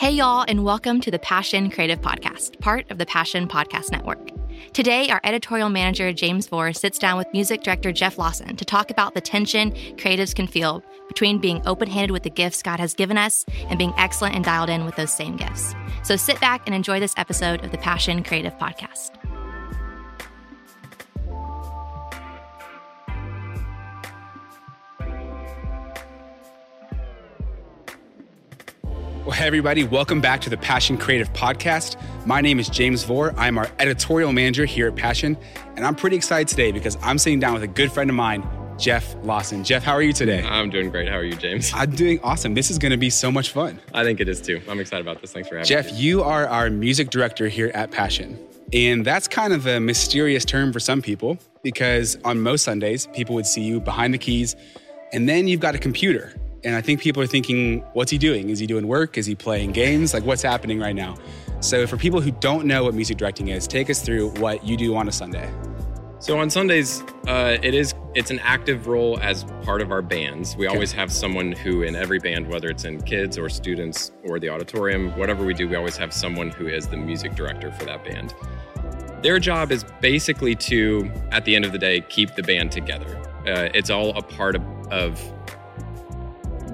Hey, y'all, and welcome to the Passion Creative Podcast, part of the Passion Podcast Network. Today, our editorial manager, James Vore, sits down with music director Jeff Lawson to talk about the tension creatives can feel between being open handed with the gifts God has given us and being excellent and dialed in with those same gifts. So sit back and enjoy this episode of the Passion Creative Podcast. Hey, everybody, welcome back to the Passion Creative Podcast. My name is James Vore. I'm our editorial manager here at Passion, and I'm pretty excited today because I'm sitting down with a good friend of mine, Jeff Lawson. Jeff, how are you today? I'm doing great. How are you, James? I'm doing awesome. This is going to be so much fun. I think it is too. I'm excited about this. Thanks for having Jeff, me. Jeff, you are our music director here at Passion. And that's kind of a mysterious term for some people because on most Sundays, people would see you behind the keys, and then you've got a computer and I think people are thinking, what's he doing? Is he doing work? Is he playing games? Like, what's happening right now? So, for people who don't know what music directing is, take us through what you do on a Sunday. So on Sundays, uh, it is it's an active role as part of our bands. We okay. always have someone who, in every band, whether it's in kids or students or the auditorium, whatever we do, we always have someone who is the music director for that band. Their job is basically to, at the end of the day, keep the band together. Uh, it's all a part of, of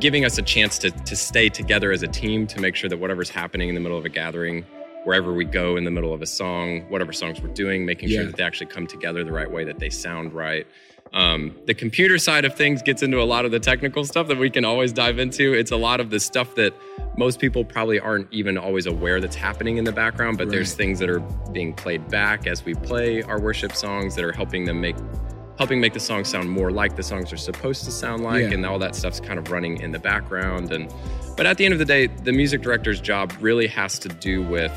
giving us a chance to, to stay together as a team to make sure that whatever's happening in the middle of a gathering, wherever we go in the middle of a song, whatever songs we're doing, making yeah. sure that they actually come together the right way, that they sound right. Um, the computer side of things gets into a lot of the technical stuff that we can always dive into. It's a lot of the stuff that most people probably aren't even always aware that's happening in the background, but right. there's things that are being played back as we play our worship songs that are helping them make helping make the song sound more like the songs are supposed to sound like yeah. and all that stuff's kind of running in the background and but at the end of the day the music director's job really has to do with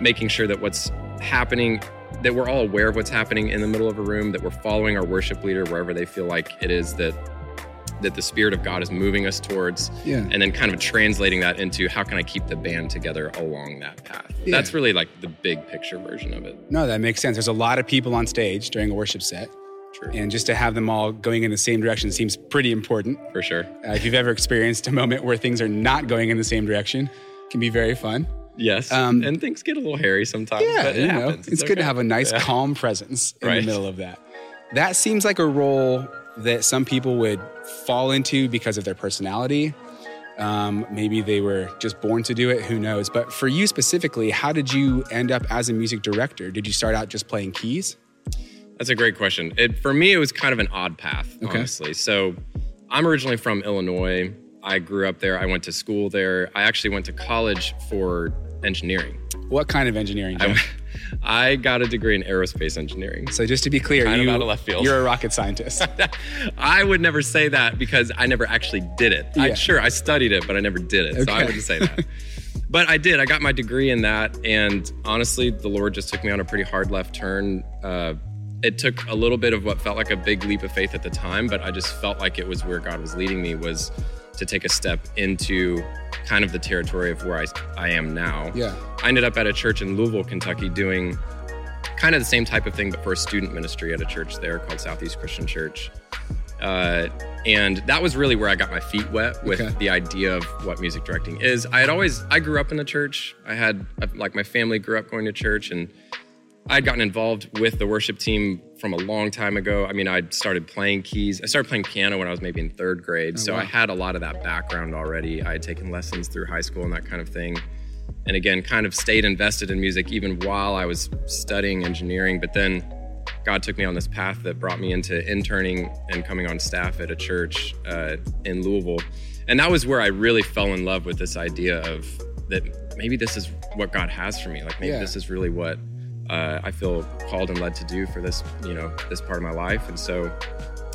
making sure that what's happening that we're all aware of what's happening in the middle of a room that we're following our worship leader wherever they feel like it is that that the spirit of god is moving us towards yeah. and then kind of translating that into how can i keep the band together along that path yeah. that's really like the big picture version of it no that makes sense there's a lot of people on stage during a worship set True. And just to have them all going in the same direction seems pretty important. For sure. Uh, if you've ever experienced a moment where things are not going in the same direction, can be very fun. Yes. Um, and things get a little hairy sometimes. Yeah, it you know, it's, it's okay. good to have a nice, yeah. calm presence in right. the middle of that. That seems like a role that some people would fall into because of their personality. Um, maybe they were just born to do it. Who knows? But for you specifically, how did you end up as a music director? Did you start out just playing keys? That's a great question. It, for me, it was kind of an odd path, okay. honestly. So I'm originally from Illinois. I grew up there. I went to school there. I actually went to college for engineering. What kind of engineering? I, I, got a degree in aerospace engineering. So just to be clear, kind you, out of left field. you're a rocket scientist. I would never say that because I never actually did it. Yeah. I, sure, I studied it, but I never did it. Okay. So I wouldn't say that. but I did. I got my degree in that, and honestly, the Lord just took me on a pretty hard left turn. Uh, it took a little bit of what felt like a big leap of faith at the time, but I just felt like it was where God was leading me was to take a step into kind of the territory of where I, I am now. Yeah. I ended up at a church in Louisville, Kentucky doing kind of the same type of thing, but for a student ministry at a church there called Southeast Christian Church. Uh, and that was really where I got my feet wet with okay. the idea of what music directing is. I had always, I grew up in the church. I had, like, my family grew up going to church and I had gotten involved with the worship team from a long time ago. I mean, I started playing keys. I started playing piano when I was maybe in third grade. Oh, so wow. I had a lot of that background already. I had taken lessons through high school and that kind of thing. And again, kind of stayed invested in music even while I was studying engineering. But then God took me on this path that brought me into interning and coming on staff at a church uh, in Louisville. And that was where I really fell in love with this idea of that maybe this is what God has for me. Like maybe yeah. this is really what uh, I feel called and led to do for this, you know, this part of my life. And so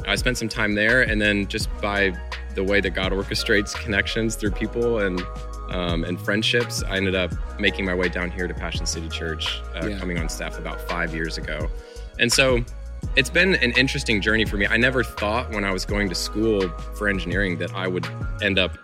I spent some time there, and then just by the way that God orchestrates connections through people and um, and friendships, I ended up making my way down here to Passion City Church, uh, yeah. coming on staff about five years ago. And so it's been an interesting journey for me. I never thought when I was going to school for engineering that I would end up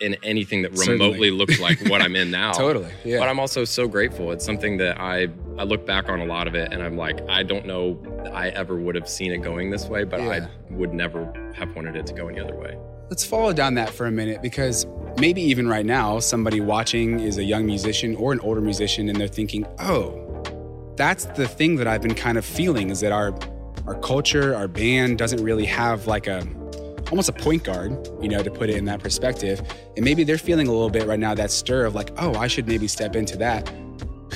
in anything that remotely looked like what I'm in now. totally. Yeah. But I'm also so grateful. It's something that I I look back on a lot of it and I'm like, I don't know I ever would have seen it going this way, but yeah. I would never have wanted it to go any other way. let's follow down that for a minute because maybe even right now, somebody watching is a young musician or an older musician and they're thinking, oh, that's the thing that I've been kind of feeling is that our our culture, our band doesn't really have like a almost a point guard, you know, to put it in that perspective. And maybe they're feeling a little bit right now that stir of like, oh, I should maybe step into that.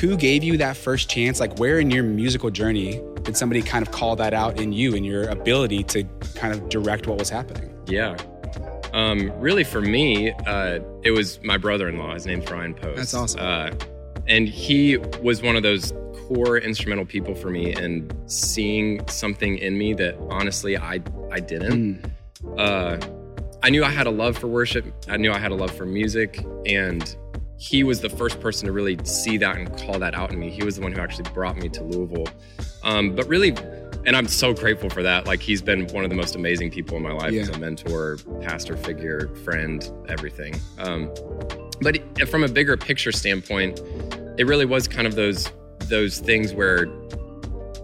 Who gave you that first chance? Like, where in your musical journey did somebody kind of call that out in you and your ability to kind of direct what was happening? Yeah. Um, really, for me, uh, it was my brother in law. His name's Ryan Post. That's awesome. Uh, and he was one of those core instrumental people for me and seeing something in me that honestly I I didn't. Mm. Uh, I knew I had a love for worship. I knew I had a love for music, and he was the first person to really see that and call that out in me. He was the one who actually brought me to Louisville. Um, but really, and I'm so grateful for that. Like he's been one of the most amazing people in my life yeah. as a mentor, pastor figure, friend, everything. Um, but from a bigger picture standpoint, it really was kind of those those things where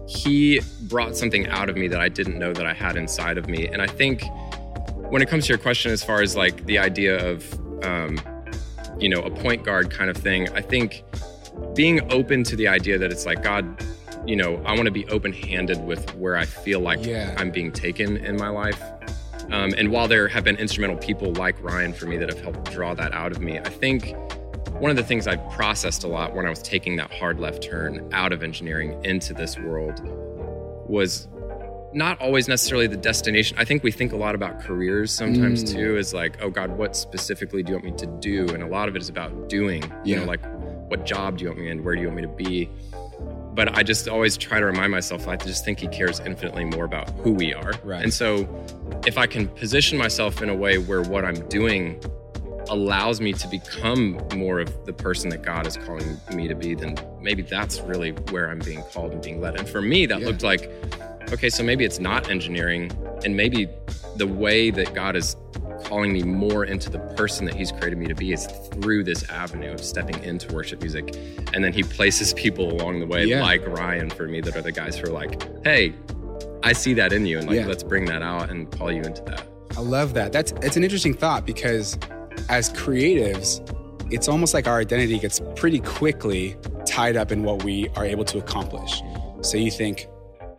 he brought something out of me that I didn't know that I had inside of me. And I think when it comes to your question, as far as like the idea of, um, you know, a point guard kind of thing, I think being open to the idea that it's like, God, you know, I want to be open handed with where I feel like yeah. I'm being taken in my life. Um, and while there have been instrumental people like Ryan for me that have helped draw that out of me, I think one of the things I processed a lot when I was taking that hard left turn out of engineering into this world was not always necessarily the destination. I think we think a lot about careers sometimes mm. too, is like, oh God, what specifically do you want me to do? And a lot of it is about doing, you know, like what job do you want me in? Where do you want me to be? But I just always try to remind myself, I just think he cares infinitely more about who we are. Right. And so if I can position myself in a way where what I'm doing allows me to become more of the person that God is calling me to be, then maybe that's really where I'm being called and being led. And for me, that yeah. looked like, okay, so maybe it's not engineering, and maybe the way that God is calling me more into the person that He's created me to be is through this avenue of stepping into worship music. And then He places people along the way, yeah. like Ryan for me, that are the guys who are like, hey, I see that in you, and like, yeah. let's bring that out and call you into that. I love that. That's it's an interesting thought because as creatives, it's almost like our identity gets pretty quickly tied up in what we are able to accomplish. So you think,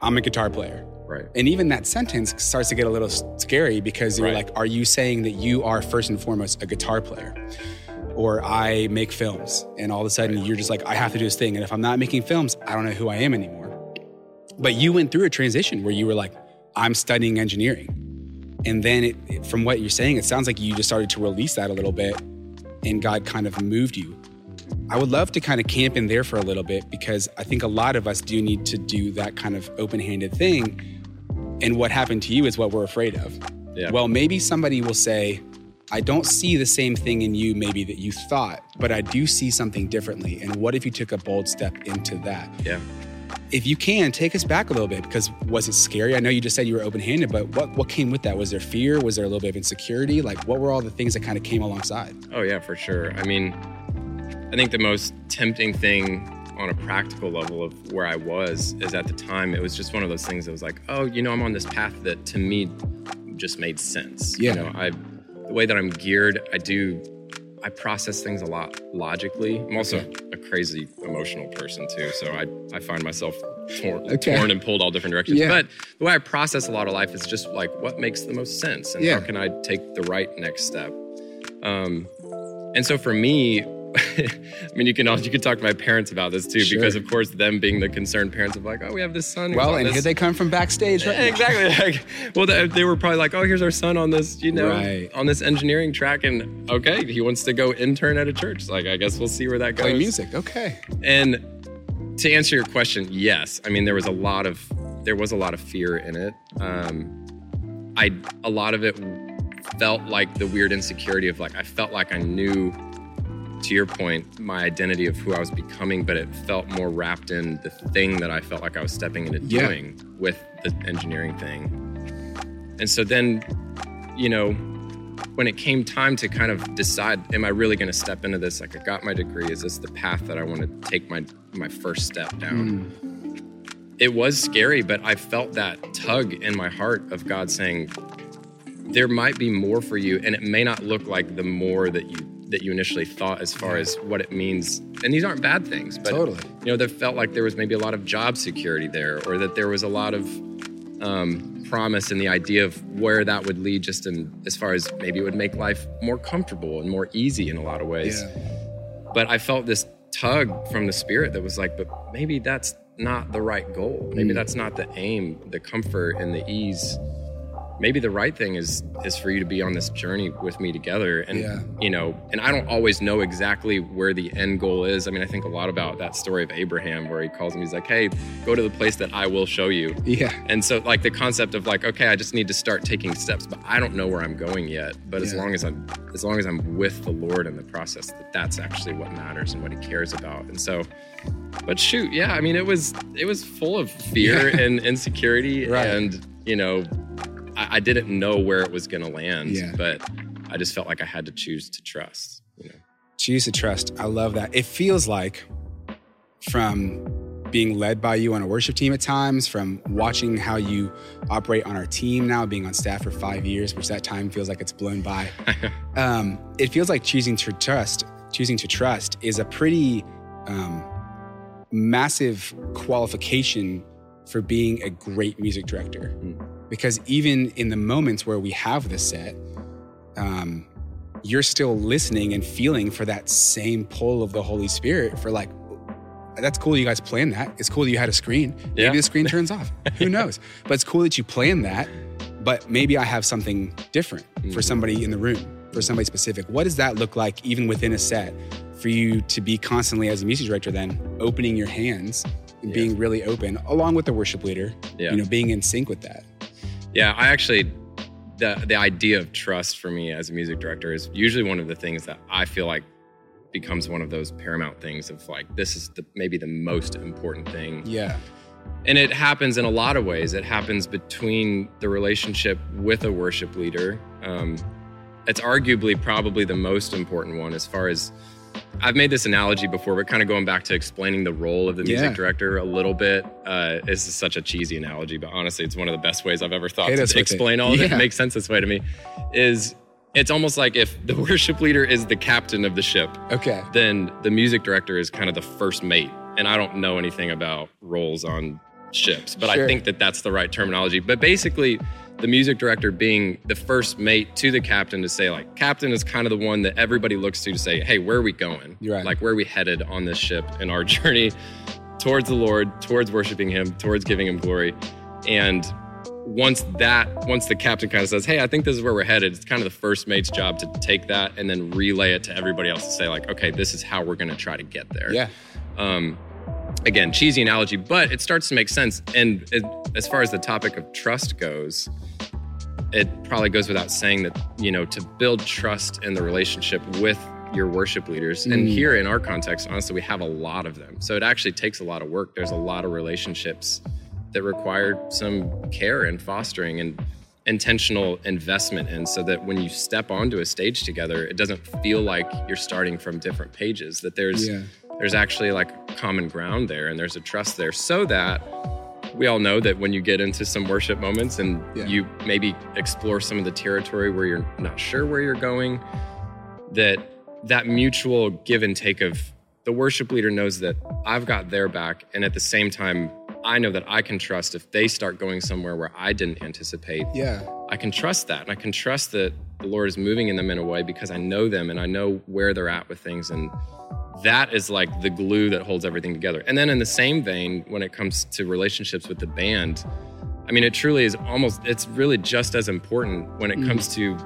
I'm a guitar player. Right. And even that sentence starts to get a little scary because you're right. like, are you saying that you are first and foremost a guitar player? Or I make films, and all of a sudden right. you're just like, I have to do this thing. And if I'm not making films, I don't know who I am anymore. But you went through a transition where you were like, I'm studying engineering. And then it, it, from what you're saying, it sounds like you just started to release that a little bit and God kind of moved you. I would love to kind of camp in there for a little bit because I think a lot of us do need to do that kind of open handed thing. And what happened to you is what we're afraid of. Yeah. Well, maybe somebody will say, I don't see the same thing in you, maybe that you thought, but I do see something differently. And what if you took a bold step into that? Yeah if you can take us back a little bit because was it scary i know you just said you were open-handed but what, what came with that was there fear was there a little bit of insecurity like what were all the things that kind of came alongside oh yeah for sure i mean i think the most tempting thing on a practical level of where i was is at the time it was just one of those things that was like oh you know i'm on this path that to me just made sense yeah. you know i the way that i'm geared i do I process things a lot logically. I'm also a crazy emotional person too, so I, I find myself torn, okay. torn and pulled all different directions. Yeah. But the way I process a lot of life is just like what makes the most sense and yeah. how can I take the right next step. Um, and so for me, I mean, you can you can talk to my parents about this too, sure. because of course, them being the concerned parents of like, oh, we have this son. Well, and this. here they come from backstage, right? exactly. Like, well, they, they, were probably like, oh, here's our son on this, you know, right. on this engineering track, and okay, he wants to go intern at a church. Like, I guess we'll see where that goes. Play music, okay. And to answer your question, yes. I mean, there was a lot of there was a lot of fear in it. Um, I a lot of it felt like the weird insecurity of like I felt like I knew to your point, my identity of who I was becoming, but it felt more wrapped in the thing that I felt like I was stepping into yeah. doing with the engineering thing. And so then, you know, when it came time to kind of decide, am I really going to step into this? Like, I got my degree. Is this the path that I want to take my my first step down? Mm. It was scary, but I felt that tug in my heart of God saying, there might be more for you and it may not look like the more that you that you initially thought as far as what it means and these aren't bad things but Totally. you know there felt like there was maybe a lot of job security there or that there was a lot of um, promise in the idea of where that would lead just in as far as maybe it would make life more comfortable and more easy in a lot of ways but i felt this tug from the spirit that was like but maybe that's not the right goal maybe Mm. that's not the aim the comfort and the ease maybe the right thing is is for you to be on this journey with me together and Yeah. you know and i don't always know exactly where the end goal is i mean i think a lot about that story of abraham where he calls him he's like hey go to the place that i will show you Yeah. and so like the concept of like okay i just need to start taking steps but i don't know where i'm going yet but as long as i'm as long as i'm with the lord in the process that that's actually what matters and what he cares about and so but shoot yeah i mean it was it was full of fear Yeah. and insecurity Right. and you know I, I didn't know where it was going to land Yeah. but i just felt like i had to choose to trust you know Choose to trust. I love that. It feels like from being led by you on a worship team at times, from watching how you operate on our team now, being on staff for five years, which that time feels like it's blown by. um, it feels like choosing to trust, choosing to trust is a pretty um, massive qualification for being a great music director. Because even in the moments where we have the set, um, you're still listening and feeling for that same pull of the Holy Spirit for like, that's cool you guys planned that. It's cool that you had a screen. Maybe the screen turns off. Who knows? But it's cool that you planned that. But maybe I have something different for Mhm. somebody in the room, for somebody specific. What does that look like even within a set for you to be constantly as a music director then opening your hands and Yeah. being really open along with the worship leader, Yeah. you know, being in sync with that. Yeah, I actually the the idea of trust for me as a music director is usually one of the things that I feel like becomes one of those paramount things of like this is the maybe the most important thing. Yeah. And it happens in a lot of ways. It happens between the relationship with a worship leader. Um, it's arguably probably the most important one as far as I've made this analogy before, but kind of going back to explaining the role of the music Yeah. director a little bit. Uh, this is such a cheesy analogy, but honestly, it's one of the best ways I've ever thought Hit to with it. explain all of it. Yeah. It makes sense this way to me. Is it's almost like if the worship leader is the captain of the ship, Okay. then the music director is kind of the first mate. And I don't know anything about roles on ships, but Sure. I think that that's the right terminology. But basically, the music director being the first mate to the captain to say, like, captain is kind of the one that everybody looks to to say, hey, where are we going? You're right. Like, where are we headed on this ship in our journey towards the Lord, towards worshiping Him, towards giving Him glory? And once that once the captain kind of says hey i think this is where we're headed it's kind of the first mate's job to take that and then relay it to everybody else to say like okay this is how we're going to try to get there Yeah. um, again cheesy analogy but it starts to make sense and it, as far as the topic of trust goes it probably goes without saying that you know to build trust in the relationship with your worship leaders and Mm. here in our context honestly we have a lot of them so it actually takes a lot of work there's a lot of relationships that require some care and fostering and intentional investment in so that when you step onto a stage together it doesn't feel like you're starting from different pages that there's Yeah. there's actually like common ground there and there's a trust there so that we all know that when you get into some worship moments and Yeah. you maybe explore some of the territory where you're not sure where you're going that that mutual give and take of the worship leader knows that I've got their back and at the same time I know that I can trust if they start going somewhere where I didn't anticipate Yeah. I can trust that. And I can trust that the Lord is moving in them in a way because I know them and I know where they're at with things. And that is like the glue that holds everything together. And then in the same vein, when it comes to relationships with the band, I mean, it truly is almost, it's really just as important when it mm. comes to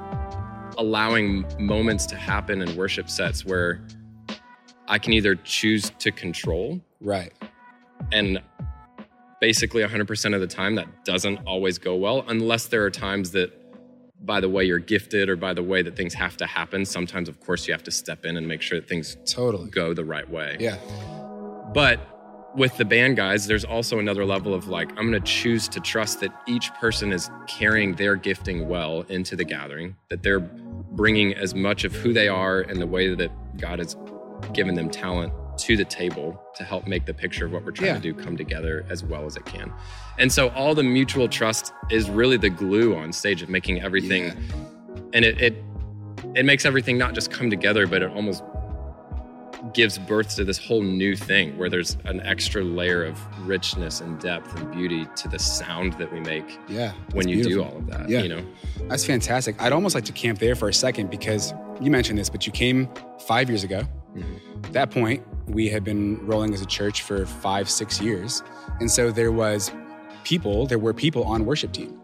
allowing moments to happen in worship sets where I can either choose to control Right. and basically 100% of the time that doesn't always go well unless there are times that by the way you're gifted or by the way that things have to happen sometimes of course you have to step in and make sure that things Totally. go the right way Yeah. but with the band guys there's also another level of like i'm going to choose to trust that each person is carrying their gifting well into the gathering that they're bringing as much of who they are and the way that god has given them talent to the table to help make the picture of what we're trying Yeah. to do come together as well as it can. And so all the mutual trust is really the glue on stage of making everything Yeah. and it it it makes everything not just come together, but it almost gives birth to this whole new thing where there's an extra layer of richness and depth and beauty to the sound that we make Yeah. when you do all of that. Yeah. You know? That's fantastic. I'd almost like to camp there for a second because you mentioned this, but you came five years ago. Mhm. At that point, we had been rolling as a church for five, six years. And so there was people, there were people on worship team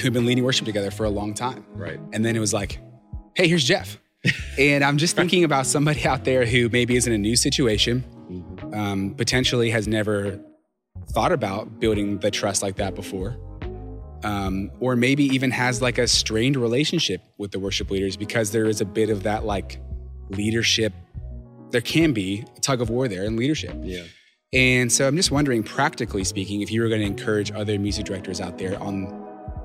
who'd been leading worship together for a long time. Right. And then it was like, hey, here's Jeff. and I'm just thinking about somebody out there who maybe is in a new situation, um, potentially has never thought about building the trust like that before. Um, or maybe even has like a strained relationship with the worship leaders because there is a bit of that like leadership. There can be a tug of war there in leadership. Yeah. And so I'm just wondering, practically speaking, if you were going to encourage other music directors out there on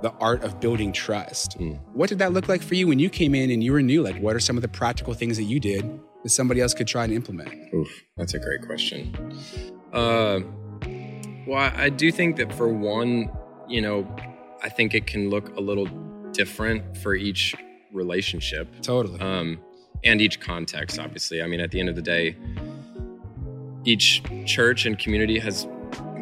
the art of building trust, Mm. what did that look like for you when you came in and you were new? Like, what are some of the practical things that you did that somebody else could try and implement? Oof, that's a great question. Uh, well, I, I do think that for one, you know, I think it can look a little different for each relationship Totally. um, and each context, obviously. I mean, at the end of the day, each church and community has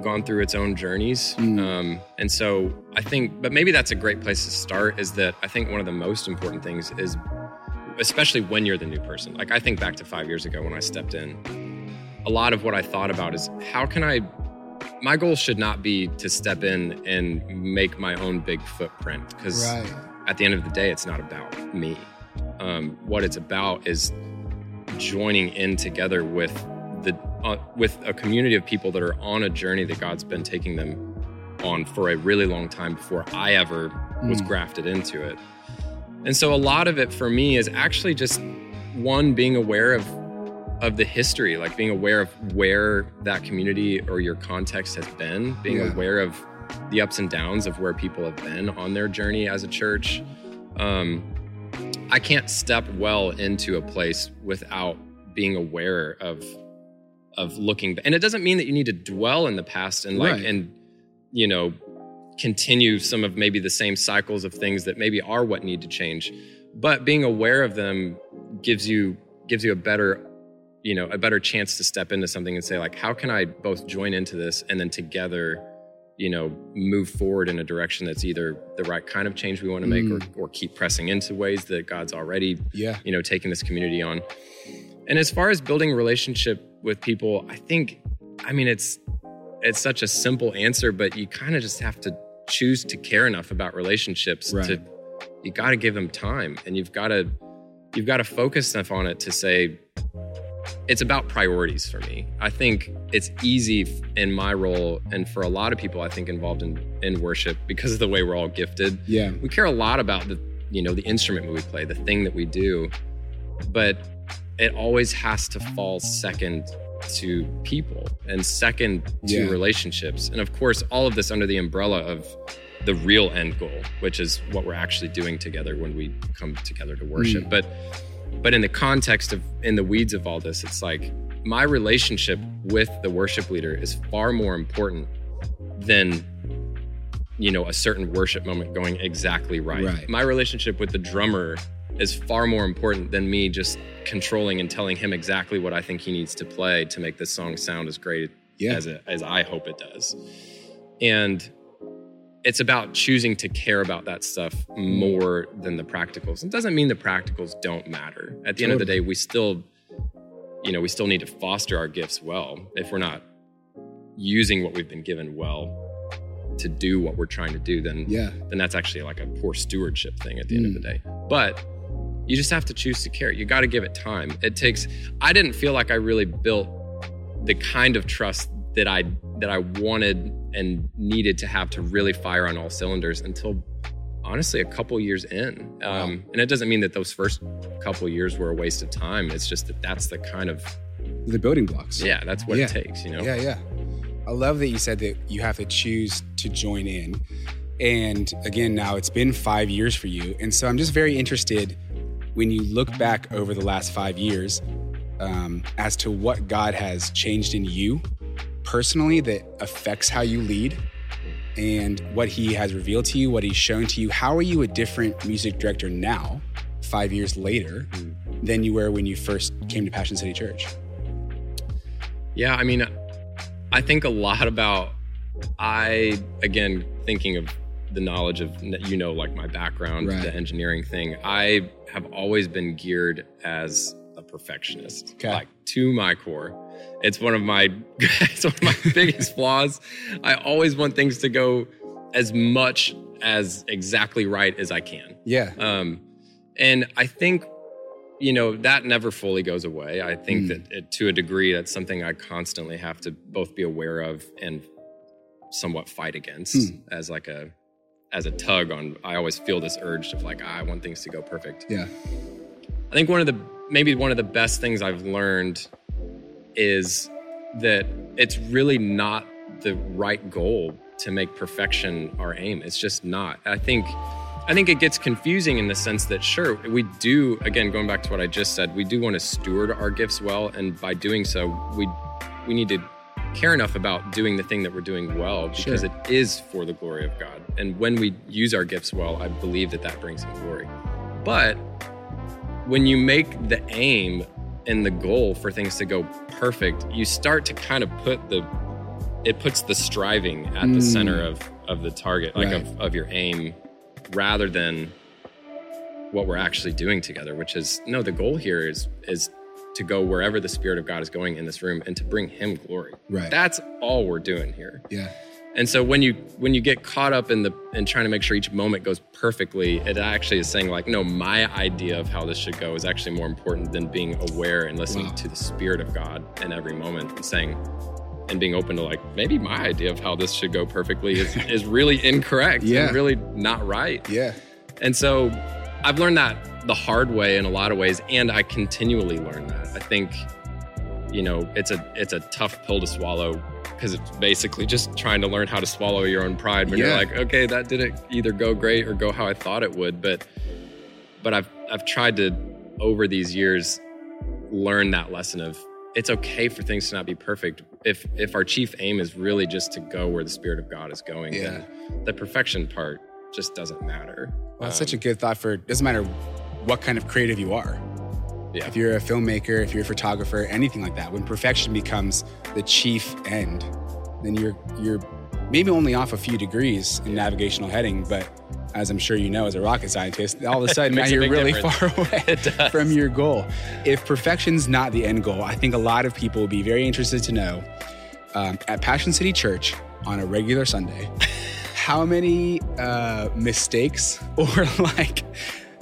gone through its own journeys. Mm. Um, and so I think, but maybe that's a great place to start is that I think one of the most important things is, especially when you're the new person. Like I think back to five years ago when I stepped in, a lot of what I thought about is how can I, my goal should not be to step in and make my own big footprint because right. at the end of the day, it's not about me. Um, what it's about is joining in together with the uh, with a community of people that are on a journey that God's been taking them on for a really long time before I ever was Mm. grafted into it. And so a lot of it for me is actually just one being aware of of the history, like being aware of where that community or your context has been, being Yeah. aware of the ups and downs of where people have been on their journey as a church. Um, I can't step well into a place without being aware of of looking and it doesn't mean that you need to dwell in the past and like Right. and you know continue some of maybe the same cycles of things that maybe are what need to change but being aware of them gives you gives you a better you know a better chance to step into something and say like how can i both join into this and then together you know move forward in a direction that's either the right kind of change we want to make or, mm. or keep pressing into ways that god's already Yeah. you know taking this community on and as far as building relationship with people i think i mean it's it's such a simple answer but you kind of just have to choose to care enough about relationships Right. to you got to give them time and you've got to you've got to focus enough on it to say it's about priorities for me i think it's easy in my role and for a lot of people i think involved in in worship because of the way we're all gifted Yeah. we care a lot about the you know the instrument we play the thing that we do but it always has to fall second to people and second to Yeah. relationships and of course all of this under the umbrella of the real end goal which is what we're actually doing together when we come together to worship Mm. but but in the context of in the weeds of all this it's like my relationship with the worship leader is far more important than you know a certain worship moment going exactly right. Right. My relationship with the drummer is far more important than me just controlling and telling him exactly what I think he needs to play to make this song sound as great Yeah. as it, as I hope it does. And it's about choosing to care about that stuff mm. more than the practicals. It doesn't mean the practicals don't matter. At the end of the day, we still, you know, we still need to foster our gifts well. If we're not using what we've been given well to do what we're trying to do, then Yeah. then that's actually like a poor stewardship thing at the end of the mm. day. But you just have to choose to care. You got to give it time. It takes. I didn't feel like I really built the kind of trust that I that I wanted and needed to have to really fire on all cylinders until honestly a couple years in. Um, and it doesn't mean that those first couple years were a waste of time. It's just that that's the kind of The building blocks. yeah, that's what Yeah. it takes. You know. Yeah, yeah. I love that you said that you have to choose to join in. And again, now it's been five years for you. And so I'm just very interested when you look back over the last five years, um, as to what God has changed in you personally that affects how you lead and what He has revealed to you, what He's shown to you. How are you a different music director now, five years later, than you were when you first came to Passion City Church? Yeah, I mean, I think a lot about, I, again, thinking of the knowledge of, you know, like my background, right. the engineering thing, I have always been geared as a perfectionist, okay. like to my core. It's one of my it's one of my biggest flaws. I always want things to go as much as exactly right as I can. Yeah. Um, and I think you know that never fully goes away. I think mm. that it, to a degree, that's something I constantly have to both be aware of and somewhat fight against mm. as like a as a tug on. I always feel this urge of like ah, I want things to go perfect. Yeah. I think one of the maybe one of the best things I've learned is that it's really not the right goal to make perfection our aim. It's just not. I think I think it gets confusing in the sense that sure, we do again going back to what I just said, we do want to steward our gifts well and by doing so we we need to care enough about doing the thing that we're doing well because sure. it is for the glory of God. And when we use our gifts well, I believe that that brings him glory. But when you make the aim and the goal for things to go perfect, you start to kind of put the it puts the striving at mm. the center of of the target, like right. of, of your aim, rather than what we're actually doing together, which is no, the goal here is is to go wherever the Spirit of God is going in this room and to bring Him glory. Right. That's all we're doing here. Yeah. And so when you when you get caught up in the in trying to make sure each moment goes perfectly, it actually is saying like, no, my idea of how this should go is actually more important than being aware and listening wow. to the spirit of God in every moment and saying and being open to like maybe my idea of how this should go perfectly is, is really incorrect yeah. and really not right. Yeah. And so I've learned that the hard way in a lot of ways and I continually learn that. I think you know, it's a it's a tough pill to swallow because it's basically just trying to learn how to swallow your own pride when yeah. you're like, okay, that didn't either go great or go how I thought it would. But but I've I've tried to over these years learn that lesson of it's okay for things to not be perfect. If if our chief aim is really just to go where the Spirit of God is going, yeah. the perfection part just doesn't matter. Well, that's um, such a good thought for it doesn't matter what kind of creative you are. Yeah. If you're a filmmaker, if you're a photographer, anything like that, when perfection becomes the chief end, then you're you're maybe only off a few degrees in navigational heading, but as I'm sure you know as a rocket scientist, all of a sudden now you're really difference. far away from your goal. If perfection's not the end goal, I think a lot of people would be very interested to know um, at Passion City Church on a regular Sunday, how many uh, mistakes or like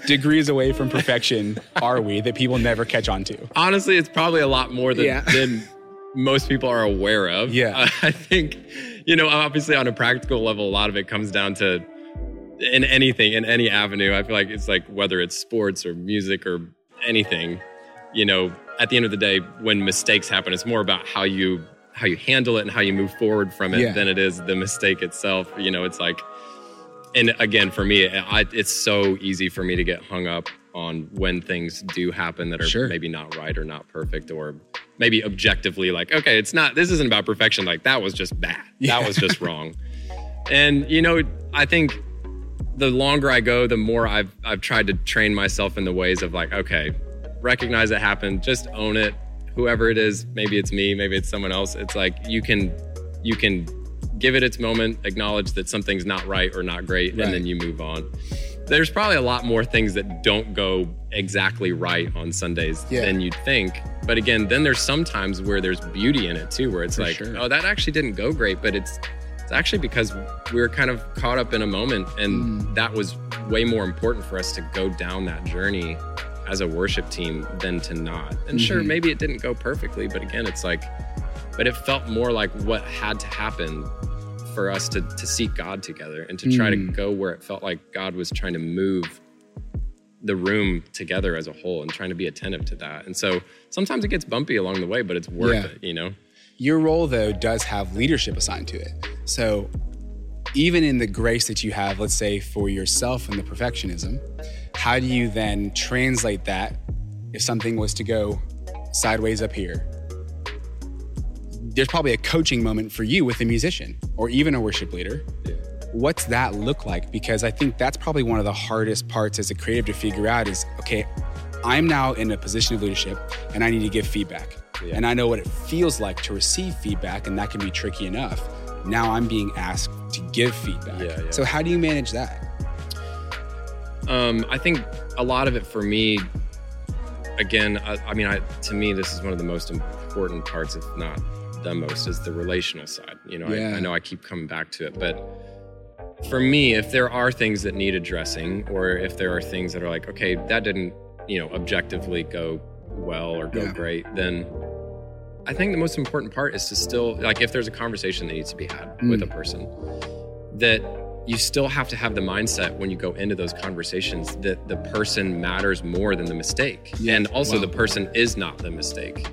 degrees away from perfection are we that people never catch on to? Honestly, it's probably a lot more than, yeah. than most people are aware of. Yeah. Uh, I think, you know, obviously on a practical level, a lot of it comes down to in anything, in any avenue. I feel like it's like whether it's sports or music or anything, you know, at the end of the day, when mistakes happen, it's more about how you how you handle it and how you move forward from it yeah. than it is the mistake itself. You know, it's like and again, for me, I, it's so easy for me to get hung up on when things do happen that are sure. maybe not right or not perfect or maybe objectively like, okay, it's not, this isn't about perfection. Like that was just bad. Yeah. That was just wrong. And, you know, I think the longer I go, the more I've, I've tried to train myself in the ways of like, okay, recognize it happened, just own it. Whoever it is, maybe it's me, maybe it's someone else. It's like you can, you can give it its moment, acknowledge that something's not right or not great, right. and then you move on. There's probably a lot more things that don't go exactly right on Sundays yeah. than you'd think. But again, then there's sometimes where there's beauty in it too, where it's For like, sure. oh, that actually didn't go great, but it's it's actually because we were kind of caught up in a moment, and mm. that was way more important for us to go down that journey as a worship team than to not. And mm-hmm. sure, maybe it didn't go perfectly, but again, it's like but it felt more like what had to happen for us to, to seek God together and to try mm. to hmm. go where it felt like God was trying to move the room together as a whole and trying to be attentive to that. And so sometimes it gets bumpy along the way, but it's worth yeah. it, you know? Your role, though, does have leadership assigned to it. So even in the grace that you have, let's say, for yourself and the perfectionism, how do you then translate that if something was to go sideways up here. There's probably a coaching moment for you with a musician or even a worship leader. Yeah. What's that look like? Because I think that's probably one of the hardest parts as a creative to figure out is okay, I'm now in a position of leadership and I need to give feedback. Yeah. And I know what it feels like to receive feedback, and that can be tricky enough. Now I'm being asked to give feedback. Yeah. So, how do you manage that? Um, I think a lot of it for me, again, I, I mean, I, to me, this is one of the most important parts, if not the most, is the relational side. You know, yeah. I, I know I keep coming back to it, but for me, if there are things that need addressing, or if there are things that are like, okay, that didn't, you know, objectively go well or go yeah. great, then I think the most important part is to still, like, if there's a conversation that needs to be had mm. with a person, that you still have to have the mindset when you go into those conversations that the person matters more than the mistake. Yeah. And also wow. the person is not the mistake.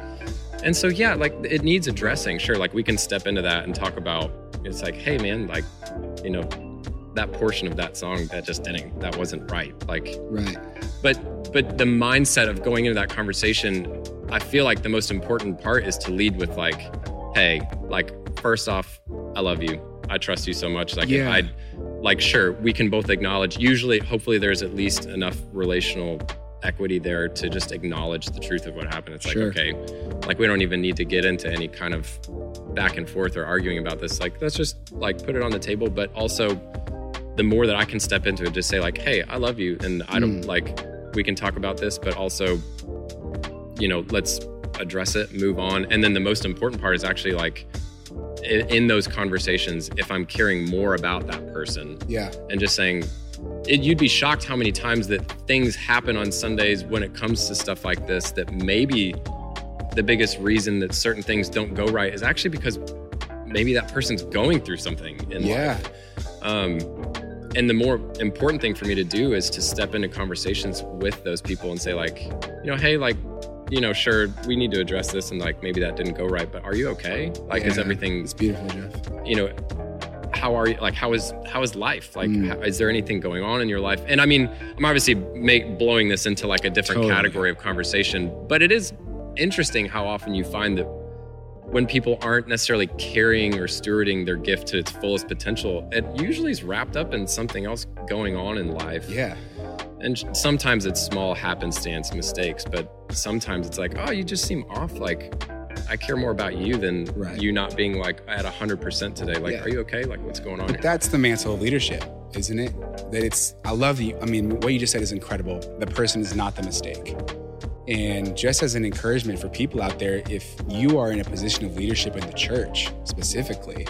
And so, yeah, like it needs addressing. Sure, like we can step into that and talk about it's like, hey, man, like, you know, that portion of that song that just didn't, that wasn't right. Like, right. But, but the mindset of going into that conversation, I feel like the most important part is to lead with, like, hey, like, first off, I love you. I trust you so much. Like, yeah. I, like sure we can both acknowledge usually hopefully there's at least enough relational equity there to just acknowledge the truth of what happened it's like sure. okay like we don't even need to get into any kind of back and forth or arguing about this like let's just like put it on the table but also the more that i can step into it just say like hey i love you and i don't mm. like we can talk about this but also you know let's address it move on and then the most important part is actually like in, those conversations if I'm caring more about that person. Yeah. And just saying, it, you'd be shocked how many times that things happen on Sundays when it comes to stuff like this that maybe the biggest reason that certain things don't go right is actually because maybe that person's going through something in yeah. life. Um, and the more important thing for me to do is to step into conversations with those people and say like, you know, hey, like you know, sure, we need to address this and like maybe that didn't go right, but are you okay? Like, yeah, is everything? It's beautiful, Jeff. You know, how are you? Like, how is how is life? Like, mm. how, is there anything going on in your life? And I mean, I'm obviously make, blowing this into like a different totally. category of conversation, but it is interesting how often you find that when people aren't necessarily carrying or stewarding their gift to its fullest potential, it usually is wrapped up in something else going on in life. Yeah. And sometimes it's small happenstance mistakes, but sometimes it's like, oh, you just seem off. Like, I care more about you than right. you not being like at 100% today. Like, yeah. are you okay? Like, what's going on? Here? that's the mantle of leadership, isn't it? That it's, I love you. I mean, what you just said is incredible. The person is not the mistake. And just as an encouragement for people out there, if you are in a position of leadership in the church specifically,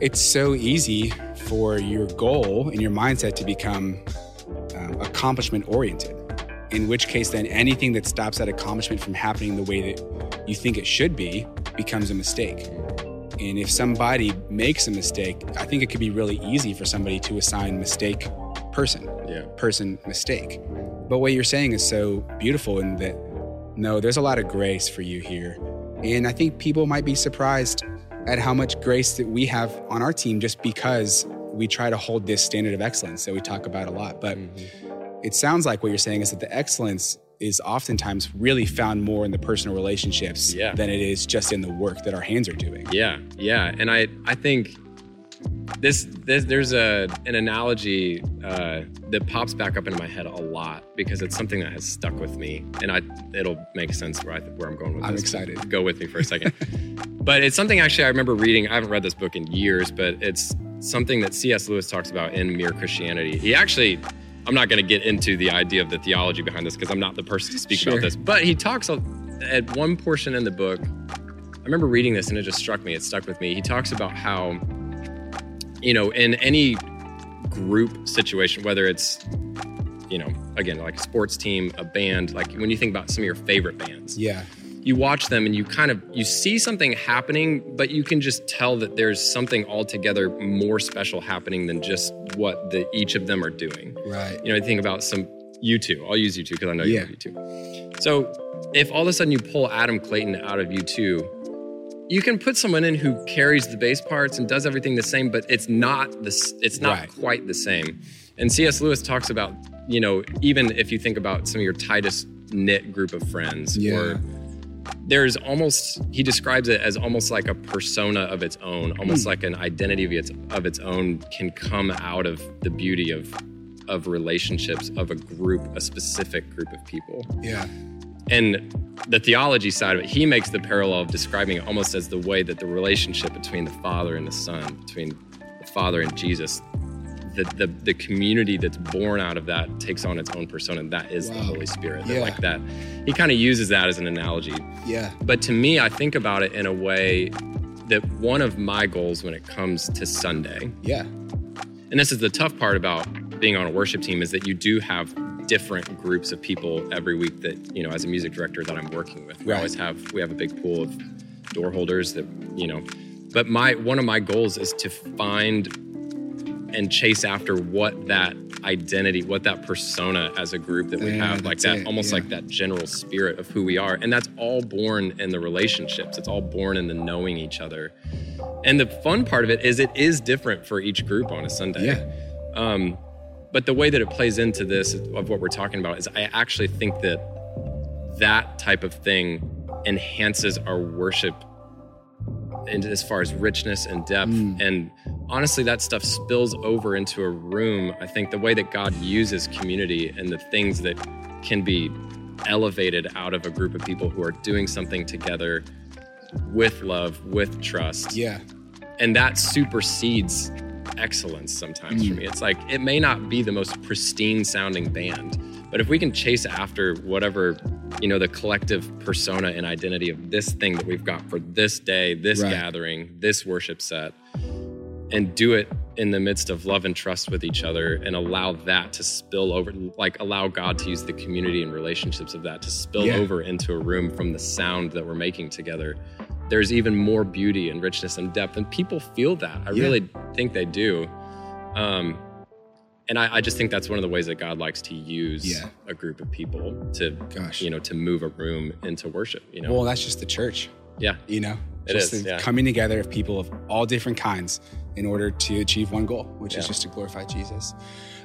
it's so easy for your goal and your mindset to become um, accomplishment oriented. In which case, then anything that stops that accomplishment from happening the way that you think it should be becomes a mistake. And if somebody makes a mistake, I think it could be really easy for somebody to assign mistake person, yeah. person mistake. But what you're saying is so beautiful in that no, there's a lot of grace for you here. And I think people might be surprised at how much grace that we have on our team just because we try to hold this standard of excellence that we talk about a lot. But mm-hmm. It sounds like what you're saying is that the excellence is oftentimes really found more in the personal relationships yeah. than it is just in the work that our hands are doing. Yeah, yeah, and I I think this, this there's a an analogy uh, that pops back up into my head a lot because it's something that has stuck with me, and I it'll make sense where I where I'm going with I'm this. I'm excited. Go with me for a second. but it's something actually I remember reading. I haven't read this book in years, but it's something that C.S. Lewis talks about in Mere Christianity. He actually, I'm not going to get into the idea of the theology behind this because I'm not the person to speak sure. about this, but he talks at one portion in the book. I remember reading this and it just struck me, it stuck with me. He talks about how, you know, in any group situation, whether it's, you know, again, like a sports team, a band, like when you think about some of your favorite bands. Yeah you watch them and you kind of you see something happening but you can just tell that there's something altogether more special happening than just what the each of them are doing right you know i think about some U2 i'll use U2 because i know you yeah. love U2 so if all of a sudden you pull adam clayton out of U2 you can put someone in who carries the bass parts and does everything the same but it's not this it's not right. quite the same and cs lewis talks about you know even if you think about some of your tightest knit group of friends Yeah. or there's almost he describes it as almost like a persona of its own almost hmm. like an identity of its of its own can come out of the beauty of of relationships of a group a specific group of people Yeah. and the theology side of it he makes the parallel of describing it almost as the way that the relationship between the father and the son between the father and jesus the, the, the community that's born out of that takes on its own persona and that is the holy spirit Yeah. like that he kind of uses that as an analogy Yeah. but to me, I think about it in a way that one of my goals when it comes to Sunday, Yeah. and this is the tough part about being on a worship team, is that you do have different groups of people every week that, you know, as a music director that I'm working with. We Right. always have we have a big pool of door holders that, you know, but my one of my goals is to find and chase after what that identity, what that persona as a group that we Yeah, have, like that, it, almost yeah. like that general spirit of who we are. And that's all born in the relationships. It's all born in the knowing each other. And the fun part of it is it is different for each group on a Sunday. Yeah. Um, but the way that it plays into this of what we're talking about is I actually think that that type of thing enhances our worship and as far as richness and depth and honestly that stuff spills over into a room i think the way that god uses community and the things that can be elevated out of a group of people who are doing something together with love with trust Yeah. and that supersedes excellence sometimes for mm. me. It's like it may not be the most pristine sounding band, but if we can chase after whatever, you know, the collective persona and identity of this thing that we've got for this day, this Right. gathering, this worship set, and do it in the midst of love and trust with each other and allow that to spill over like allow God to use the community and relationships of that to spill Yeah. over into a room from the sound that we're making together there's even more beauty and richness and depth and people feel that i Yeah. really think they do um, and I, I just think that's one of the ways that god likes to use Yeah. a group of people to Gosh. you know to move a room into worship you know Well, that's just the church. yeah you know It just is, coming together of people of all different kinds in order to achieve one goal which is just to glorify jesus.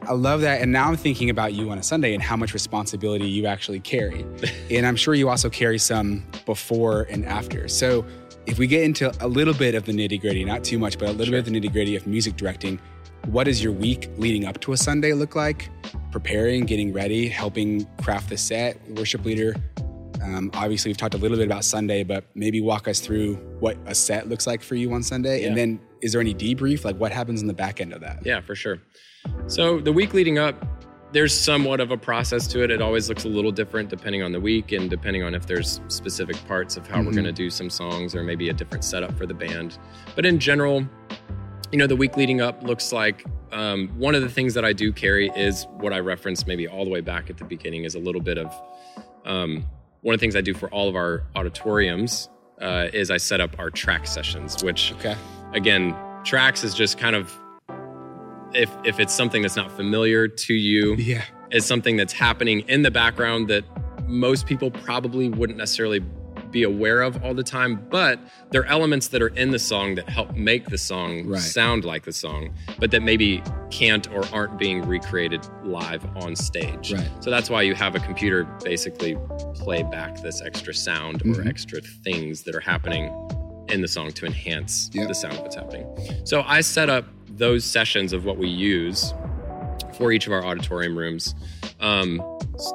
I love that and now i'm thinking about you on a sunday and how much responsibility you actually carry. And i'm sure you also carry some before and after. So if we get into a little bit of the nitty gritty not too much but a little bit of the nitty gritty of music directing what does your week leading up to a sunday look like? Preparing getting ready helping craft the set. Worship leader um, obviously, we've talked a little bit about Sunday, but maybe walk us through what a set looks like for you on Sunday. And then is there any debrief? Like what happens in the back end of that? Yeah, for sure. So the week leading up, there's somewhat of a process to it. It always looks a little different depending on the week and depending on if there's specific parts of how we're Mhm. going to do some songs or maybe a different setup for the band. But in general, you know, the week leading up looks like um, one of the things that I do carry is what I referenced maybe all the way back at the beginning is a little bit of um, one of the things I do for all of our auditoriums uh, is I set up our track sessions, which Okay. Again, tracks is just kind of if if it's something that's not familiar to you, Yeah. is something that's happening in the background that most people probably wouldn't necessarily be aware of all the time, but there are elements that are in the song that help make the song Right. sound like the song, but that maybe can't or aren't being recreated live on stage. Right. So that's why you have a computer basically play back this extra sound or Mhm. extra things that are happening in the song to enhance Yep. the sound of what's happening. So I set up those sessions of what we use for each of our auditorium rooms. Um,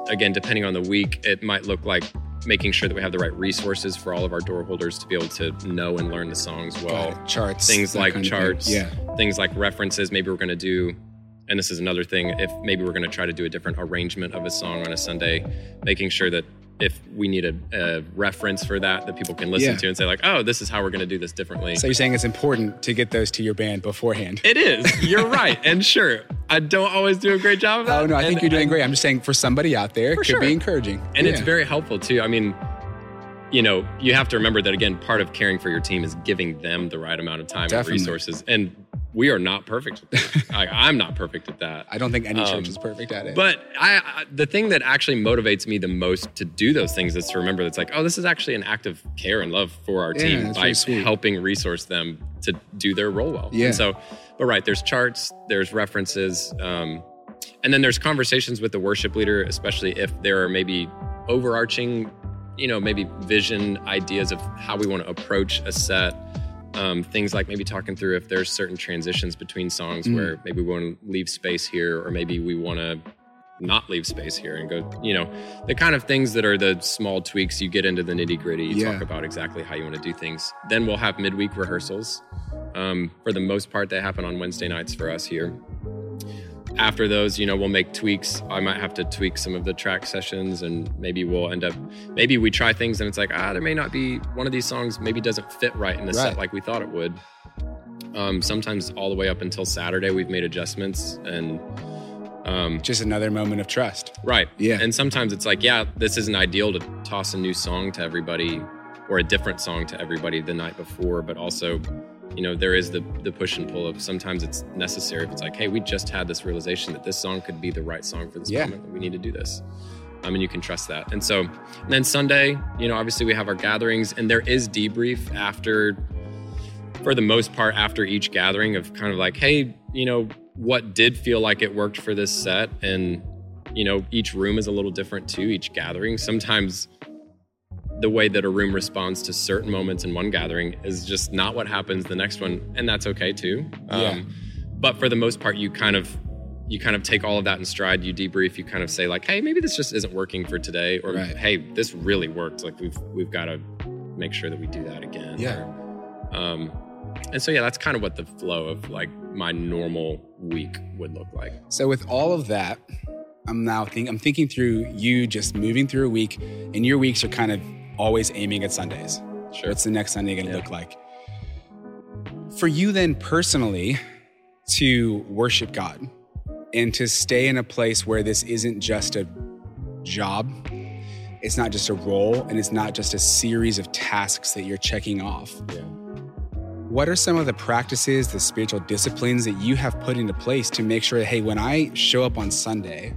again, depending on the week, it might look like making sure that we have the right resources for all of our door holders to be able to know and learn the songs well. Charts. things like charts. Yeah. Things like references. Maybe we're going to do, and this is another thing, if maybe we're going to try to do a different arrangement of a song on a Sunday, making sure that if we need a, a reference for that, that people can listen Yeah. to and say, like, oh, this is how we're going to do this differently. So you're saying it's important to get those to your band beforehand. It is. You're right. And sure, I don't always do a great job of oh, that. Oh no, I think you're doing and- great. I'm just saying for somebody out there, it could sure. be encouraging. And it's very helpful too. I mean, you know, you have to remember that again, part of caring for your team is giving them the right amount of time Definitely. and resources. And we are not perfect at that. I, I'm not perfect at that. I don't think any Um, church is perfect at it. But I, I, the thing that actually motivates me the most to do those things is to remember that's like, oh, this is actually an act of care and love for our Yeah, team by helping resource them to do their role well. Yeah. And so, but right, there's charts, there's references, um, and then there's conversations with the worship leader, especially if there are maybe overarching, you know, maybe vision ideas of how we want to approach a set. Um, things like maybe talking through if there's certain transitions between songs Mm. where maybe we want to leave space here, or maybe we want to not leave space here and go, you know, the kind of things that are the small tweaks. You get into the nitty gritty, you Yeah. talk about exactly how you want to do things. Then we'll have midweek rehearsals. Um, for the most part, they happen on Wednesday nights for us here. After those, you know, we'll make tweaks. I might have to tweak some of the track sessions, and maybe we'll end up, maybe we try things and it's like, ah, there may not be one of these songs, maybe doesn't fit right in the Right. set like we thought it would. Um, sometimes all the way up until Saturday, we've made adjustments and um, Just another moment of trust. Right. Yeah. And sometimes it's like, yeah, this isn't ideal to toss a new song to everybody or a different song to everybody the night before, but also, you know, there is the the push and pull of sometimes it's necessary if it's like, hey, we just had this realization that this song could be the right song for this Yeah. moment. We need to do this. Um, I mean, you can trust that. And so, and then Sunday, you know, obviously we have our gatherings and there is debrief after, for the most part, after each gathering of kind of like, hey, you know, what did feel like it worked for this set and you know each room is a little different too each gathering sometimes the way that a room responds to certain moments in one gathering is just not what happens the next one and that's okay too Um, Yeah. but for the most part you kind of you kind of take all of that in stride you debrief you kind of say like hey maybe this just isn't working for today or Right. hey this really worked like we've we've got to make sure that we do that again Yeah. um and so yeah that's kind of what the flow of like my normal week would look like So with all of that, I'm now think I'm thinking through you just moving through a week, and your weeks are kind of always aiming at Sundays. sure What's the next Sunday going to Yeah. look like? For you then personally to worship God and to stay in a place where this isn't just a job, it's not just a role, and it's not just a series of tasks that you're checking off. yeah What are some of the practices, the spiritual disciplines that you have put into place to make sure that, hey, when I show up on Sunday,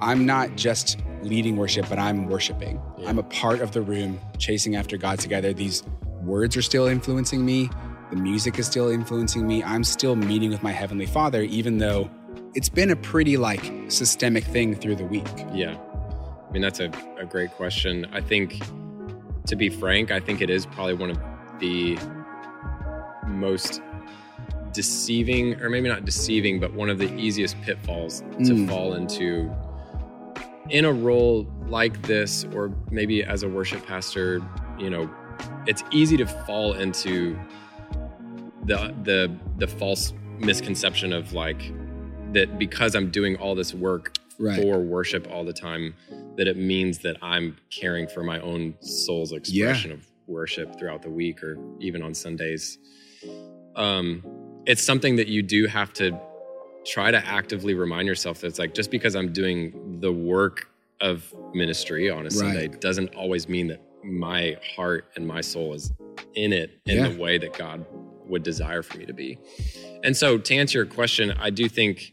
I'm not just leading worship, but I'm worshiping. Yeah. I'm a part of the room, chasing after God together. These words are still influencing me, the music is still influencing me. I'm still meeting with my Heavenly Father, even though it's been a pretty like systemic thing through the week. Yeah. I mean, that's a, a great question. I think, to be frank, I think it is probably one of the most deceiving, or maybe not deceiving, but one of the easiest pitfalls to Mm. fall into in a role like this, or maybe as a worship pastor. You know, it's easy to fall into the the the false misconception of like that because I'm doing all this work for worship all the time that it means that I'm caring for my own soul's expression of worship throughout the week or even on Sundays. Um, it's something that you do have to try to actively remind yourself that it's like just because I'm doing the work of ministry on a Sunday doesn't always mean that my heart and my soul is in it in Yeah. the way that God would desire for me to be. And so to answer your question, I do think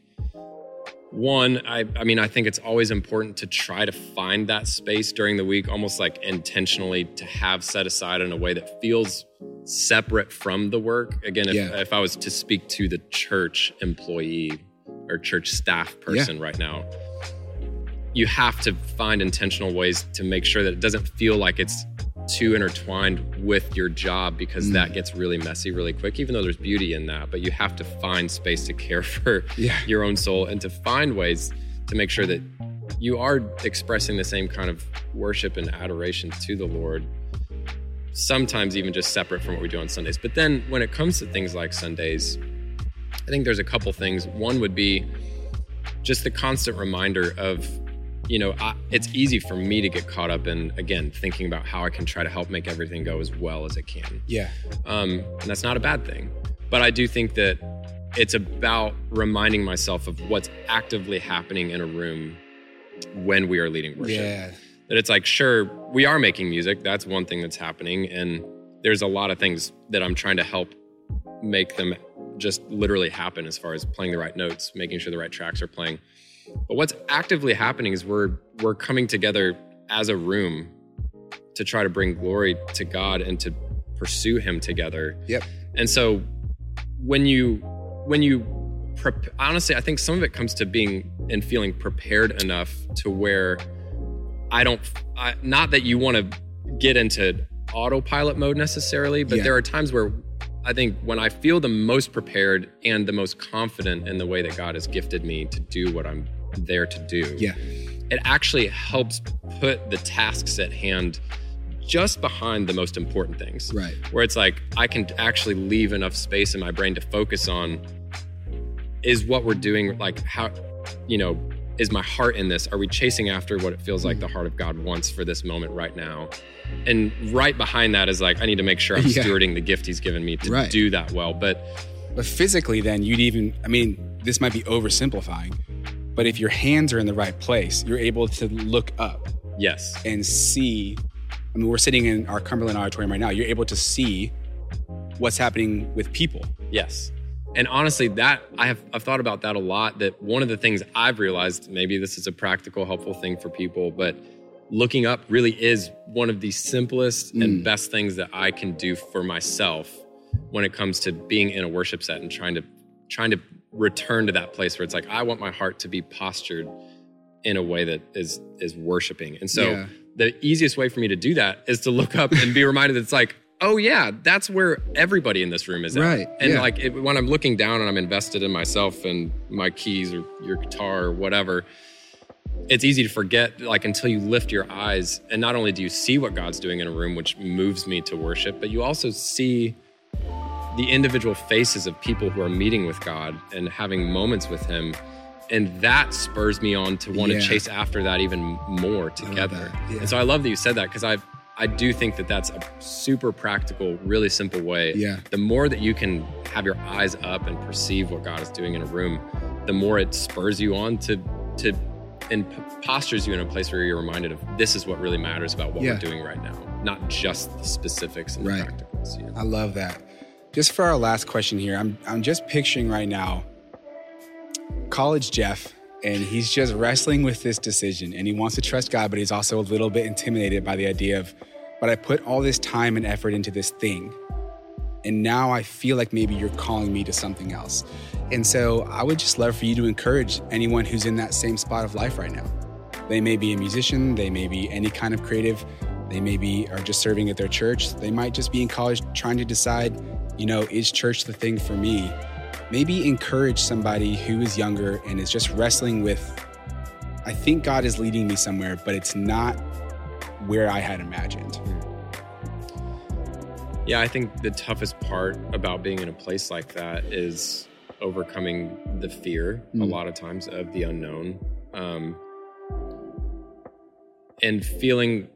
one, I, I mean, I think it's always important to try to find that space during the week, almost like intentionally to have set aside in a way that feels separate from the work. Again, if, Yeah. if I was to speak to the church employee or church staff person right now, you have to find intentional ways to make sure that it doesn't feel like it's too intertwined with your job because Mm. that gets really messy really quick, even though there's beauty in that. But you have to find space to care for Yeah. your own soul and to find ways to make sure that you are expressing the same kind of worship and adoration to the Lord. Sometimes even just separate from what we do on Sundays. But then when it comes to things like Sundays, I think there's a couple things. One would be just the constant reminder of, you know, I, it's easy for me to get caught up in, again, thinking about how I can try to help make everything go as well as it can. Yeah. Um, and that's not a bad thing. But I do think that it's about reminding myself of what's actively happening in a room when we are leading worship. Yeah. That it's like, sure, we are making music. That's one thing that's happening. And there's a lot of things that I'm trying to help make them just literally happen as far as playing the right notes, making sure the right tracks are playing. But what's actively happening is we're we're coming together as a room to try to bring glory to God and to pursue him together. Yep. And so when you when you prep, honestly, I think some of it comes to being and feeling prepared enough to where I don't, I, not that you want to get into autopilot mode necessarily, but Yeah. there are times where I think when I feel the most prepared and the most confident in the way that God has gifted me to do what I'm there to do, Yeah. it actually helps put the tasks at hand just behind the most important things. Right. Where it's like I can actually leave enough space in my brain to focus on is what we're doing like how you know is my heart in this are we chasing after what it feels like the mm. heart of god wants for this moment right now and right behind that is like i need to make sure i'm Yeah. stewarding the gift he's given me to Right. do that well but But physically, then you'd even, I mean, this might be oversimplifying, but if your hands are in the right place, you're able to look up yes and see. I mean, we're sitting in our Cumberland Auditorium right now. You're able to see what's happening with people. Yes. And honestly, that I have I've thought about that a lot. That one of the things I've realized, maybe this is a practical, helpful thing for people, but looking up really is one of the simplest and mm. best things that I can do for myself when it comes to being in a worship set and trying to trying to return to that place where it's like I want my heart to be postured in a way that is is worshiping. And so Yeah. the easiest way for me to do that is to look up and be reminded that it's like, oh yeah, that's where everybody in this room is at. Right, And yeah. like it, when I'm looking down and I'm invested in myself and my keys or your guitar or whatever, it's easy to forget like until you lift your eyes and not only do you see what God's doing in a room which moves me to worship, but you also see the individual faces of people who are meeting with God and having moments with him and that spurs me on to want Yeah. to chase after that even more together. yeah. And so I love that you said that because I I do think that that's a super practical, really simple way. Yeah. The more that you can have your eyes up and perceive what God is doing in a room, the more it spurs you on to to and p- postures you in a place where you're reminded of this is what really matters about what Yeah. we're doing right now, not just the specifics and Right. the practicals. You know? I love that. Just for our last question here, I'm I'm just picturing right now college Jeff and he's just wrestling with this decision and he wants to trust God, but he's also a little bit intimidated by the idea of but I put all this time and effort into this thing. And now I feel like maybe you're calling me to something else. And so I would just love for you to encourage anyone who's in that same spot of life right now. They may be a musician, they may be any kind of creative, they may be are just serving at their church, they might just be in college trying to decide, you know, is church the thing for me? Maybe encourage somebody who is younger and is just wrestling with I think God is leading me somewhere, but it's not where I had imagined. Yeah, I think the toughest part about being in a place like that is overcoming the fear a Mm. lot of times of the unknown. Um, and feeling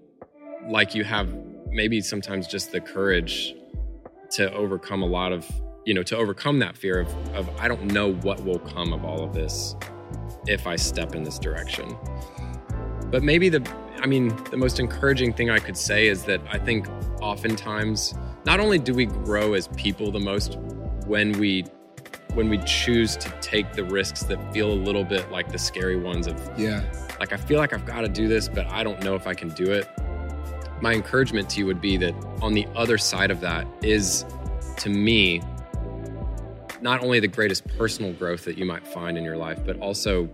like you have maybe sometimes just the courage to overcome a lot of, you know, to overcome that fear of, of I don't know what will come of all of this if I step in this direction. But maybe the, I mean, the most encouraging thing I could say is that I think oftentimes, not only do we grow as people the most when we when we choose to take the risks that feel a little bit like the scary ones of Yeah. like I feel like I've got to do this, but I don't know if I can do it. My encouragement to you would be that on the other side of that is to me not only the greatest personal growth that you might find in your life, but also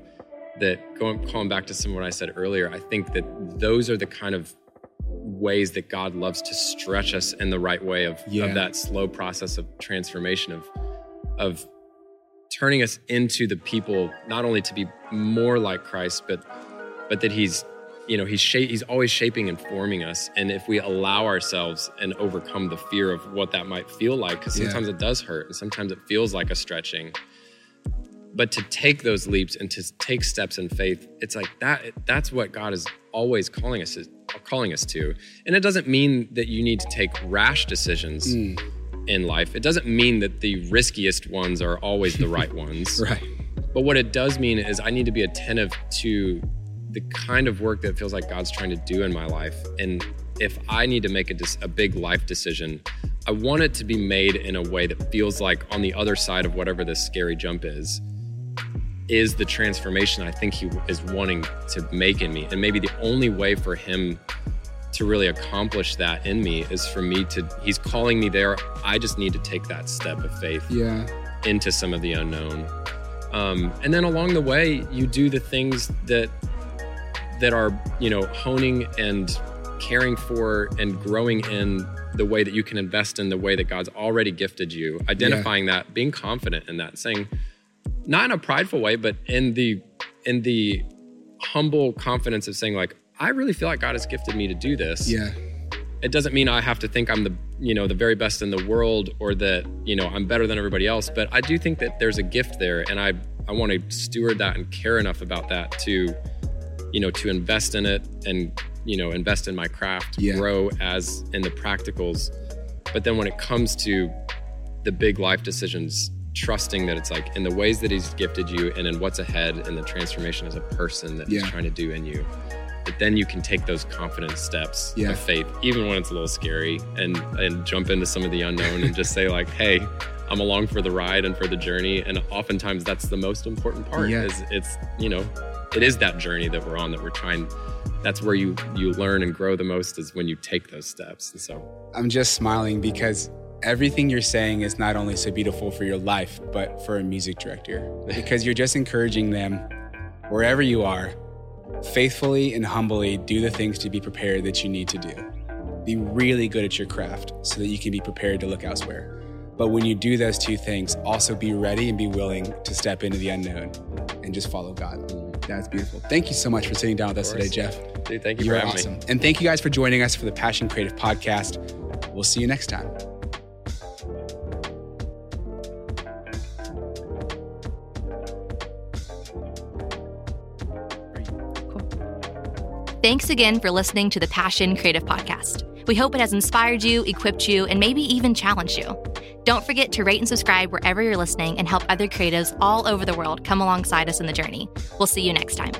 that going back to some of what I said earlier, I think that those are the kind of ways that God loves to stretch us in the right way of, Yeah. of that slow process of transformation of of turning us into the people not only to be more like Christ, but but that He's you know He's sha- He's always shaping and forming us. And if we allow ourselves and overcome the fear of what that might feel like, because Yeah. sometimes it does hurt, and sometimes it feels like a stretching. But to take those leaps and to take steps in faith, it's like that. That's what God is always calling us calling us to. And it doesn't mean that you need to take rash decisions hmm. in life. It doesn't mean that the riskiest ones are always the right ones. Right. But what it does mean is I need to be attentive to the kind of work that feels like God's trying to do in my life. And if I need to make a, a big life decision, I want it to be made in a way that feels like on the other side of whatever this scary jump is, is the transformation I think He is wanting to make in me. And maybe the only way for Him to really accomplish that in me is for me to, He's calling me there. I just need to take that step of faith Yeah. into some of the unknown. Um, and then along the way, you do the things that that are, you know, honing and caring for and growing in the way that you can invest in the way that God's already gifted you, identifying yeah. that, being confident in that, saying, not in a prideful way, but in the in the humble confidence of saying, like, I really feel like God has gifted me to do this. Yeah. It doesn't mean I have to think I'm the you know the very best in the world or that you know I'm better than everybody else, but I do think that there's a gift there, and I I want to steward that and care enough about that to you know to invest in it and you know invest in my craft yeah. grow as in the practicals but then when it comes to the big life decisions trusting that it's like in the ways that he's gifted you and in what's ahead and the transformation as a person that yeah. he's trying to do in you but then you can take those confident steps yeah. of faith even when it's a little scary and and jump into some of the unknown and just say like hey i'm along for the ride and for the journey and oftentimes that's the most important part yeah. is it's you know it is that journey that we're on that we're trying that's where you you learn and grow the most is when you take those steps and so i'm just smiling because everything you're saying is not only so beautiful for your life but for a music director because you're just encouraging them wherever you are faithfully and humbly do the things to be prepared that you need to do be really good at your craft so that you can be prepared to look elsewhere but when you do those two things also be ready and be willing to step into the unknown and just follow god that's beautiful. Thank you so much for sitting down with us today, Jeff. Dude, thank you You're awesome. Me. And thank you guys for joining us for the Passion Creative Podcast. We'll see you next time. Thanks again for listening to the Passion Creative Podcast. We hope it has inspired you, equipped you, and maybe even challenged you. Don't forget to rate and subscribe wherever you're listening and help other creatives all over the world come alongside us in the journey. We'll see you next time.